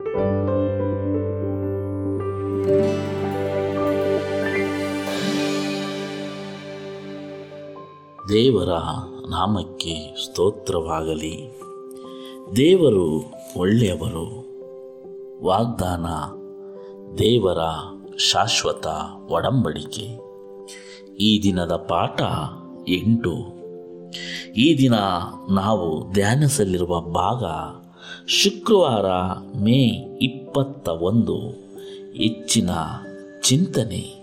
ದೇವರ ನಾಮಕ್ಕೆ ಸ್ತೋತ್ರವಾಗಲಿ. ದೇವರು ಒಳ್ಳೆಯವರು. ವಾಗ್ದಾನ ದೇವರ ಶಾಶ್ವತ ಒಡಂಬಡಿಕೆ. ಈ ದಿನದ ಪಾಠ ಎಂಟು. ಈ ದಿನ ನಾವು ಧ್ಯಾನಿಸಲಿರುವ ಭಾಗ ಶುಕ್ರವಾರ ಮೇ ಇಪ್ಪತ್ತ ಒಂದು, ಹೆಚ್ಚಿನ ಚಿಂತನೆ.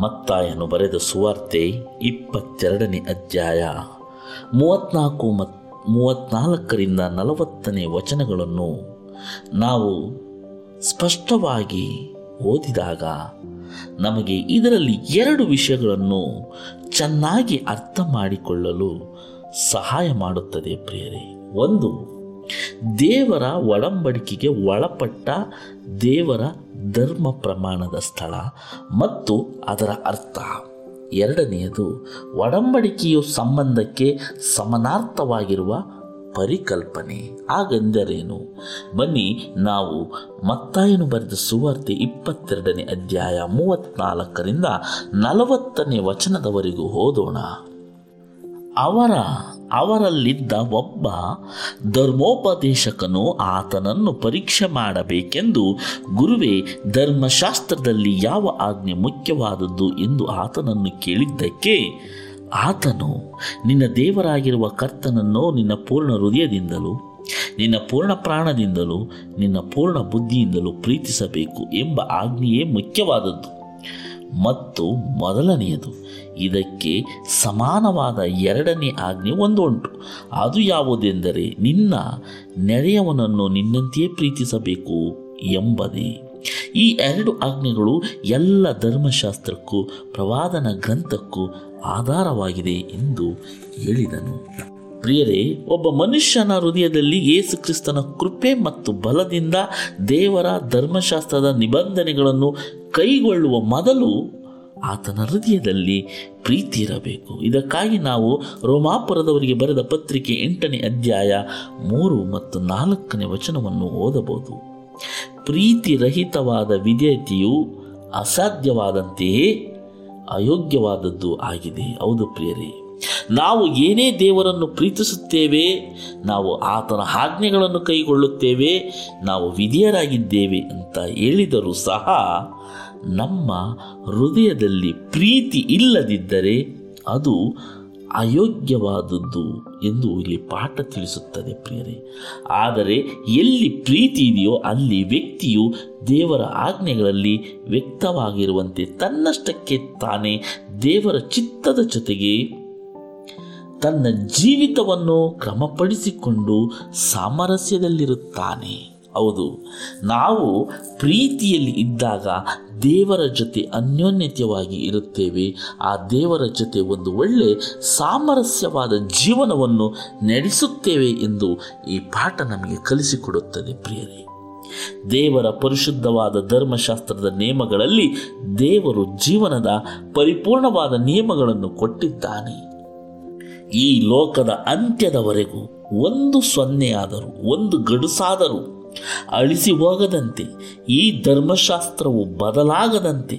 ಮತ್ತಾಯನು ಬರೆದ ಸುವಾರ್ತೆ ಇಪ್ಪತ್ತೆರಡನೇ ಅಧ್ಯಾಯ, ಮೂವತ್ನಾಲ್ಕು ಮತ್, ಮೂವತ್ನಾಲ್ಕರಿಂದ ನಲವತ್ತನೇ ವಚನಗಳನ್ನು ನಾವು ಸ್ಪಷ್ಟವಾಗಿ ಓದಿದಾಗ ನಮಗೆ ಇದರಲ್ಲಿ ಎರಡು ವಿಷಯಗಳನ್ನು ಚೆನ್ನಾಗಿ ಅರ್ಥ ಮಾಡಿಕೊಳ್ಳಲು ಸಹಾಯ ಮಾಡುತ್ತದೆ ಪ್ರಿಯರೇ. ಒಂದು ದೇವರ ಒಡಂಬಡಿಕೆಗೆ ಒಳಪಟ್ಟ ದೇವರ ಧರ್ಮ ಪ್ರಮಾಣದ ಸ್ಥಳ ಮತ್ತು ಅದರ ಅರ್ಥ. ಎರಡನೆಯದು, ಒಡಂಬಡಿಕೆಯು ಸಂಬಂಧಕ್ಕೆ ಸಮನಾರ್ಥವಾಗಿರುವ ಪರಿಕಲ್ಪನೆ. ಹಾಗೆಂದರೇನು? ಬನ್ನಿ, ನಾವು ಮತ್ತಾಯನು ಬರೆದ ಸುವಾರ್ತೆ ಇಪ್ಪತ್ತೆರಡನೇ ಅಧ್ಯಾಯ ಮೂವತ್ತ್ನಾಲ್ಕರಿಂದ ನಲವತ್ತನೇ ವಚನದವರೆಗೂ ಓದೋಣ ಅವರ, ಅವರಲ್ಲಿದ್ದ ಒಬ್ಬ ಧರ್ಮೋಪದೇಶಕನು ಆತನನ್ನು ಪರೀಕ್ಷೆ ಮಾಡಬೇಕೆಂದು ಗುರುವೇ, ಧರ್ಮಶಾಸ್ತ್ರದಲ್ಲಿ ಯಾವ ಆಜ್ಞೆ ಮುಖ್ಯವಾದದ್ದು ಎಂದು ಆತನನ್ನು ಕೇಳಿದ್ದಕ್ಕೆ, ಆತನು, ನಿನ್ನ ದೇವರಾಗಿರುವ ಕರ್ತನನ್ನು ನಿನ್ನ ಪೂರ್ಣ ಹೃದಯದಿಂದಲೂ, ನಿನ್ನ ಪೂರ್ಣ ಪ್ರಾಣದಿಂದಲೂ, ನಿನ್ನ ಪೂರ್ಣ ಬುದ್ಧಿಯಿಂದಲೂ ಪ್ರೀತಿಸಬೇಕು ಎಂಬ ಆಜ್ಞೆಯೇ ಮುಖ್ಯವಾದದ್ದು. ಮತ್ತು ಮೊದಲನೆಯದು. ಇದಕ್ಕೆ ಸಮಾನವಾದ ಎರಡನೇ ಆಜ್ಞೆ ಒಂದು ಉಂಟು ಅದು ಯಾವುದೆಂದರೆ ನಿನ್ನ ನೆರೆಯವನನ್ನು ನಿನ್ನಂತೆಯೇ ಪ್ರೀತಿಸಬೇಕು ಎಂಬುದೇ. ಈ ಎರಡು ಆಜ್ಞೆಗಳು ಎಲ್ಲ ಧರ್ಮಶಾಸ್ತ್ರಕ್ಕೂ, ಪ್ರವಾದನ ಗ್ರಂಥಕ್ಕೂ ಆಧಾರವಾಗಿದೆ ಎಂದು ಹೇಳಿದನು. ಪ್ರಿಯರೇ, ಒಬ್ಬ ಮನುಷ್ಯನ ಹೃದಯದಲ್ಲಿ ಯೇಸು ಕ್ರಿಸ್ತನ ಕೃಪೆ ಮತ್ತು ಬಲದಿಂದ ದೇವರ ಧರ್ಮಶಾಸ್ತ್ರದ ನಿಬಂಧನೆಗಳನ್ನು ಕೈಗೊಳ್ಳುವ ಮೊದಲು ಆತನ ಹೃದಯದಲ್ಲಿ ಪ್ರೀತಿ ಇರಬೇಕು. ಇದಕ್ಕಾಗಿ ನಾವು ರೋಮಾಪುರದವರಿಗೆ ಬರೆದ ಪತ್ರಿಕೆ ಎಂಟನೇ ಅಧ್ಯಾಯ ಮೂರು ಮತ್ತು ನಾಲ್ಕನೇ ವಚನವನ್ನು ಓದಬಹುದು. ಪ್ರೀತಿ ರಹಿತವಾದ ವಿಧೇಯತೆಯು ಅಸಾಧ್ಯವಾದಂತೆಯೇ ಅಯೋಗ್ಯವಾದದ್ದು ಆಗಿದೆ. ಹೌದು ಪ್ರಿಯರೇ. ನಾವು ಏನೇ ದೇವರನ್ನು ಪ್ರೀತಿಸುತ್ತೇವೆ, ನಾವು ಆತನ ಆಜ್ಞೆಗಳನ್ನು ಕೈಗೊಳ್ಳುತ್ತೇವೆ, ನಾವು ವಿಧಿಯರಾಗಿದ್ದೇವೆ ಅಂತ ಹೇಳಿದರೂ ಸಹ ನಮ್ಮ ಹೃದಯದಲ್ಲಿ ಪ್ರೀತಿ ಇಲ್ಲದಿದ್ದರೆ ಅದು ಅಯೋಗ್ಯವಾದದ್ದು ಎಂದು ಇಲ್ಲಿ ಪಾಠ ತಿಳಿಸುತ್ತದೆ ಪ್ರಿಯರೇ. ಆದರೆ ಎಲ್ಲಿ ಪ್ರೀತಿ ಇದೆಯೋ ಅಲ್ಲಿ ವ್ಯಕ್ತಿಯು ದೇವರ ಆಜ್ಞೆಗಳಲ್ಲಿ ವ್ಯಕ್ತವಾಗಿರುವಂತೆ ತನ್ನಷ್ಟಕ್ಕೆ ತಾನೇ ದೇವರ ಚಿತ್ತದ ಜೊತೆಗೆ ತನ್ನ ಜೀವಿತವನ್ನು ಕ್ರಮಪಡಿಸಿಕೊಂಡು ಸಾಮರಸ್ಯದಲ್ಲಿರುತ್ತಾನೆ. ಹೌದು, ನಾವು ಪ್ರೀತಿಯಲ್ಲಿ ಇದ್ದಾಗ ದೇವರ ಜೊತೆ ಅನ್ಯೋನ್ಯತೆಯಾಗಿ ಇರುತ್ತೇವೆ. ಆ ದೇವರ ಜೊತೆ ಒಂದು ಒಳ್ಳೆ ಸಾಮರಸ್ಯವಾದ ಜೀವನವನ್ನು ನಡೆಸುತ್ತೇವೆ ಎಂದು ಈ ಪಾಠ ನಮಗೆ ಕಲಿಸಿಕೊಡುತ್ತದೆ ಪ್ರಿಯರೇ. ದೇವರ ಪರಿಶುದ್ಧವಾದ ಧರ್ಮಶಾಸ್ತ್ರದ ನಿಯಮಗಳಲ್ಲಿ ದೇವರು ಜೀವನದ ಪರಿಪೂರ್ಣವಾದ ನಿಯಮಗಳನ್ನು ಕೊಟ್ಟಿದ್ದಾನೆ. ಈ ಲೋಕದ ಅಂತ್ಯದವರೆಗೂ ಒಂದು ಸೊನ್ನೆಯಾದರೂ, ಒಂದು ಗಡುಸಾದರೂ ಅಳಿಸಿ ಹೋಗದಂತೆ, ಈ ಧರ್ಮಶಾಸ್ತ್ರವು ಬದಲಾಗದಂತೆ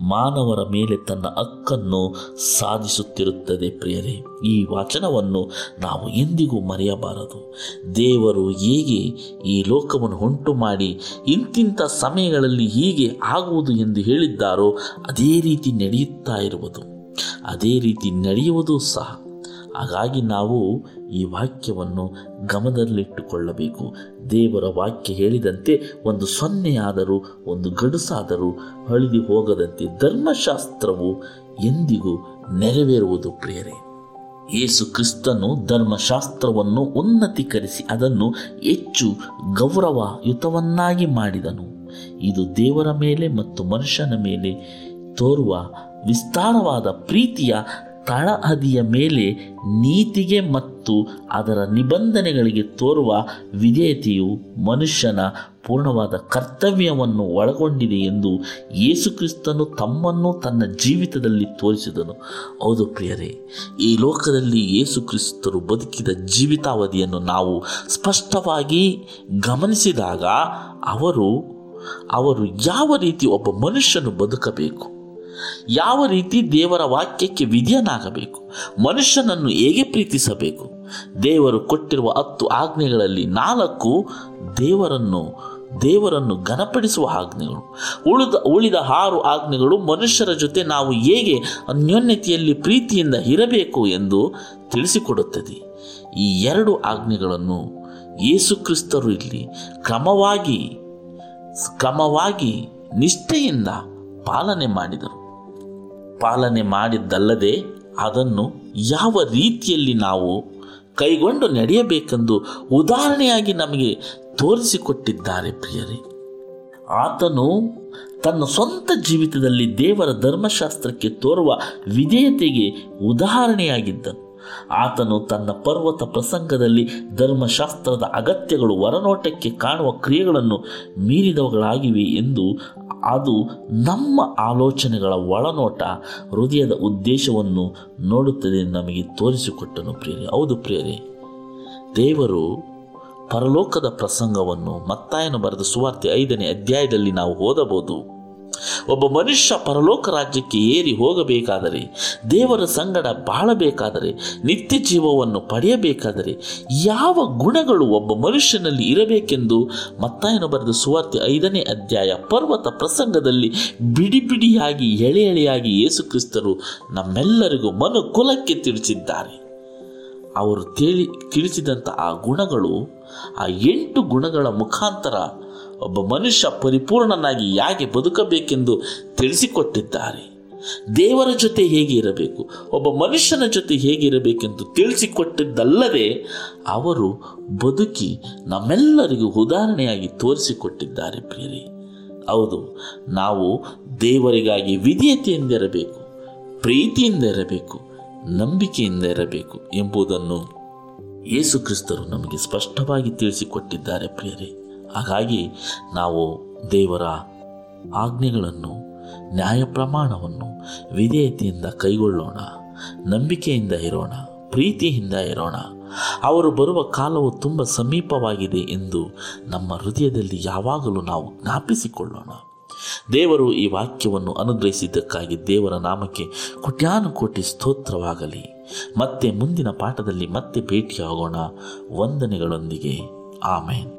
ಮಾನವರ ಮೇಲೆ ತನ್ನ ಹಕ್ಕನ್ನು ಸಾಧಿಸುತ್ತಿರುತ್ತದೆ ಪ್ರಿಯರೇ. ಈ ವಾಚನವನ್ನು ನಾವು ಎಂದಿಗೂ ಮರೆಯಬಾರದು. ದೇವರು ಹೇಗೆ ಈ ಲೋಕವನ್ನು ಉಂಟು ಮಾಡಿ ಇಂತಿಂಥ ಸಮಯಗಳಲ್ಲಿ ಹೀಗೆ ಆಗುವುದು ಎಂದು ಹೇಳಿದ್ದಾರೋ, ಅದೇ ರೀತಿ ನಡೆಯುತ್ತಾ ಇರುವುದು. ಅದೇ ರೀತಿ ನಡೆಯುವುದು ಸಹ ಹಾಗಾಗಿ ನಾವು ಈ ವಾಕ್ಯವನ್ನು ಗಮನದಲ್ಲಿಟ್ಟುಕೊಳ್ಳಬೇಕು. ದೇವರ ವಾಕ್ಯ ಹೇಳಿದಂತೆ ಒಂದು ಸೊನ್ನೆಯಾದರೂ, ಒಂದು ಗಡುಸಾದರೂ, ಅಳಿದು ಹೋಗದಂತೆ ಧರ್ಮಶಾಸ್ತ್ರವು ಎಂದಿಗೂ ನೆರವೇರುವುದು ಪ್ರೇರೆ ಯೇಸು ಕ್ರಿಸ್ತನು ಧರ್ಮಶಾಸ್ತ್ರವನ್ನು ಉನ್ನತೀಕರಿಸಿ ಅದನ್ನು ಹೆಚ್ಚು ಗೌರವಯುತವನ್ನಾಗಿ ಮಾಡಿದನು. ಇದು ದೇವರ ಮೇಲೆ ಮತ್ತು ಮನುಷ್ಯನ ಮೇಲೆ ತೋರುವ ವಿಸ್ತಾರವಾದ ಪ್ರೀತಿಯ ತಳಹದಿಯ ಮೇಲೆ ನೀತಿಗೆ ಮತ್ತು ಅದರ ನಿಬಂಧನೆಗಳಿಗೆ ತೋರುವ ವಿಧೇಯತೆಯು ಮನುಷ್ಯನ ಪೂರ್ಣವಾದ ಕರ್ತವ್ಯವನ್ನು ಒಳಗೊಂಡಿದೆ ಎಂದು ಯೇಸುಕ್ರಿಸ್ತನು ತಮ್ಮನ್ನು ತನ್ನ ಜೀವಿತದಲ್ಲಿ ತೋರಿಸಿದನು. ಹೌದು ಪ್ರಿಯರೇ, ಈ ಲೋಕದಲ್ಲಿ ಯೇಸುಕ್ರಿಸ್ತರು ಬದುಕಿದ ಜೀವಿತಾವಧಿಯನ್ನು ನಾವು ಸ್ಪಷ್ಟವಾಗಿ ಗಮನಿಸಿದಾಗ ಅವರು ಅವರು ಯಾವ ರೀತಿ ಒಬ್ಬ ಮನುಷ್ಯನು ಬದುಕಬೇಕು? ಯಾವ ರೀತಿ ದೇವರ ವಾಕ್ಯಕ್ಕೆ ವಿಧಿಯನಾಗಬೇಕು? ಮನುಷ್ಯನನ್ನು ಹೇಗೆ ಪ್ರೀತಿಸಬೇಕು? ದೇವರು ಕೊಟ್ಟಿರುವ ಹತ್ತು ಆಜ್ಞೆಗಳಲ್ಲಿ ನಾಲ್ಕು ದೇವರನ್ನು ದೇವರನ್ನು ಘನಪಡಿಸುವ ಆಜ್ಞೆಗಳು. ಉಳಿದ ಉಳಿದ ಆರು ಆಜ್ಞೆಗಳು ಮನುಷ್ಯರ ಜೊತೆ ನಾವು ಹೇಗೆ ಅನ್ಯೋನ್ಯತೆಯಲ್ಲಿ ಪ್ರೀತಿಯಿಂದ ಇರಬೇಕು ಎಂದು ತಿಳಿಸಿಕೊಡುತ್ತದೆ. ಈ ಎರಡು ಆಜ್ಞೆಗಳನ್ನು ಯೇಸುಕ್ರಿಸ್ತರು ಇಲ್ಲಿ ಕ್ರಮವಾಗಿ ಕ್ರಮವಾಗಿ ನಿಷ್ಠೆಯಿಂದ ಪಾಲನೆ ಮಾಡಿದರು. ಪಾಲನೆ ಮಾಡಿದ್ದಲ್ಲದೆ ಅದನ್ನು ಯಾವ ರೀತಿಯಲ್ಲಿ ನಾವು ಕೈಗೊಂಡು ನಡೆಯಬೇಕೆಂದು ಉದಾಹರಣೆಯಾಗಿ ನಮಗೆ ತೋರಿಸಿಕೊಟ್ಟಿದ್ದಾರೆ ಪ್ರಿಯರೇ. ಆತನು ತನ್ನ ಸ್ವಂತ ಜೀವಿತದಲ್ಲಿ ದೇವರ ಧರ್ಮಶಾಸ್ತ್ರಕ್ಕೆ ತೋರುವ ವಿಧೇಯತೆಗೆ ಉದಾಹರಣೆಯಾಗಿದ್ದನು. ಆತನು ತನ್ನ ಪರ್ವತ ಪ್ರಸಂಗದಲ್ಲಿ ಧರ್ಮಶಾಸ್ತ್ರದ ಅಗತ್ಯಗಳು ಹೊರನೋಟಕ್ಕೆ ಕಾಣುವ ಕ್ರಿಯೆಗಳನ್ನು ಮೀರಿದವುಗಳಾಗಿವೆ ಎಂದು ಅದು ನಮ್ಮ ಆಲೋಚನೆಗಳ ಒಳನೋಟ ಹೃದಯದ ಉದ್ದೇಶವನ್ನು ನೋಡುತ್ತದೆ ನಮಗೆ ತೋರಿಸಿಕೊಟ್ಟನು ಪ್ರಿಯರೇ. ಹೌದು ಪ್ರಿಯರೇ. ದೇವರು ಪರಲೋಕದ ಪ್ರಸಂಗವನ್ನು ಮತ್ತಾಯನು ಬರೆದ ಸುವಾರ್ತೆ ಐದನೇ ಅಧ್ಯಾಯದಲ್ಲಿ ನಾವು ಓದಬಹುದು. ಒಬ್ಬ ಮನುಷ್ಯ ಪರಲೋಕ ರಾಜ್ಯಕ್ಕೆ ಏರಿ ಹೋಗಬೇಕಾದರೆ, ದೇವರ ಸಂಗಡ ಬಾಳಬೇಕಾದರೆ, ನಿತ್ಯ ಜೀವವನ್ನು ಪಡೆಯಬೇಕಾದರೆ ಯಾವ ಗುಣಗಳು ಒಬ್ಬ ಮನುಷ್ಯನಲ್ಲಿ ಇರಬೇಕೆಂದು ಮತ್ತಾಯನ ಬರೆದ ಸುವಾರ್ತೆ ಐದನೇ ಅಧ್ಯಾಯ ಪರ್ವತ ಪ್ರಸಂಗದಲ್ಲಿ ಬಿಡಿ ಬಿಡಿಯಾಗಿ ಎಳೆ ಎಳೆಯಾಗಿ ಯೇಸುಕ್ರಿಸ್ತರು ನಮ್ಮೆಲ್ಲರಿಗೂ ಮನುಕುಲಕ್ಕೆ ತಿಳಿಸಿದ್ದಾರೆ. ಅವರು ತಿಳಿ, ತಿಳಿಸಿದಂಥ ಆ ಗುಣಗಳು, ಆ ಎಂಟು ಗುಣಗಳ ಮುಖಾಂತರ ಒಬ್ಬ ಮನುಷ್ಯ ಪರಿಪೂರ್ಣನಾಗಿ ಹೇಗೆ ಬದುಕಬೇಕೆಂದು ತಿಳಿಸಿಕೊಟ್ಟಿದ್ದಾರೆ. ದೇವರ ಜೊತೆ ಹೇಗೆ ಇರಬೇಕು, ಒಬ್ಬ ಮನುಷ್ಯನ ಜೊತೆ ಹೇಗೆ ಇರಬೇಕೆಂದು ತಿಳಿಸಿಕೊಟ್ಟಿದ್ದಲ್ಲದೆ ಅವರು ಬದುಕಿ ನಮ್ಮೆಲ್ಲರಿಗೂ ಉದಾಹರಣೆಯಾಗಿ ತೋರಿಸಿಕೊಟ್ಟಿದ್ದಾರೆ ಪ್ರಿಯರಿ. ಹೌದು, ನಾವು ದೇವರಿಗಾಗಿ ವಿಧೇಯತೆಯಿಂದ ಇರಬೇಕು, ಪ್ರೀತಿಯಿಂದ ಇರಬೇಕು, ನಂಬಿಕೆಯಿಂದ ಇರಬೇಕು ಎಂಬುದನ್ನು ಯೇಸು ಕ್ರಿಸ್ತರು ನಮಗೆ ಸ್ಪಷ್ಟವಾಗಿ ತಿಳಿಸಿಕೊಟ್ಟಿದ್ದಾರೆ ಪ್ರಿಯರೇ. ಹಾಗಾಗಿ ನಾವು ದೇವರ ಆಜ್ಞೆಗಳನ್ನು, ನ್ಯಾಯ ಪ್ರಮಾಣವನ್ನು ವಿಧೇಯತೆಯಿಂದ ಕೈಗೊಳ್ಳೋಣ, ನಂಬಿಕೆಯಿಂದ ಇರೋಣ, ಪ್ರೀತಿಯಿಂದ ಇರೋಣ. ಅವರು ಬರುವ ಕಾಲವು ತುಂಬ ಸಮೀಪವಾಗಿದೆ ಎಂದು ನಮ್ಮ ಹೃದಯದಲ್ಲಿ ಯಾವಾಗಲೂ ನಾವು ಜ್ಞಾಪಿಸಿಕೊಳ್ಳೋಣ. ದೇವರು ಈ ವಾಕ್ಯವನ್ನು ಅನುಗ್ರಹಿಸಿದ್ದಕ್ಕಾಗಿ ದೇವರ ನಾಮಕ್ಕೆ ಕೋಟ್ಯಾನುಕೋಟಿ ಸ್ತೋತ್ರವಾಗಲಿ. ಮತ್ತೆ ಮುಂದಿನ ಪಾಠದಲ್ಲಿ ಮತ್ತೆ ಭೇಟಿಯಾಗೋಣ. ವಂದನೆಗಳೊಂದಿಗೆ. ಆಮೇನ್.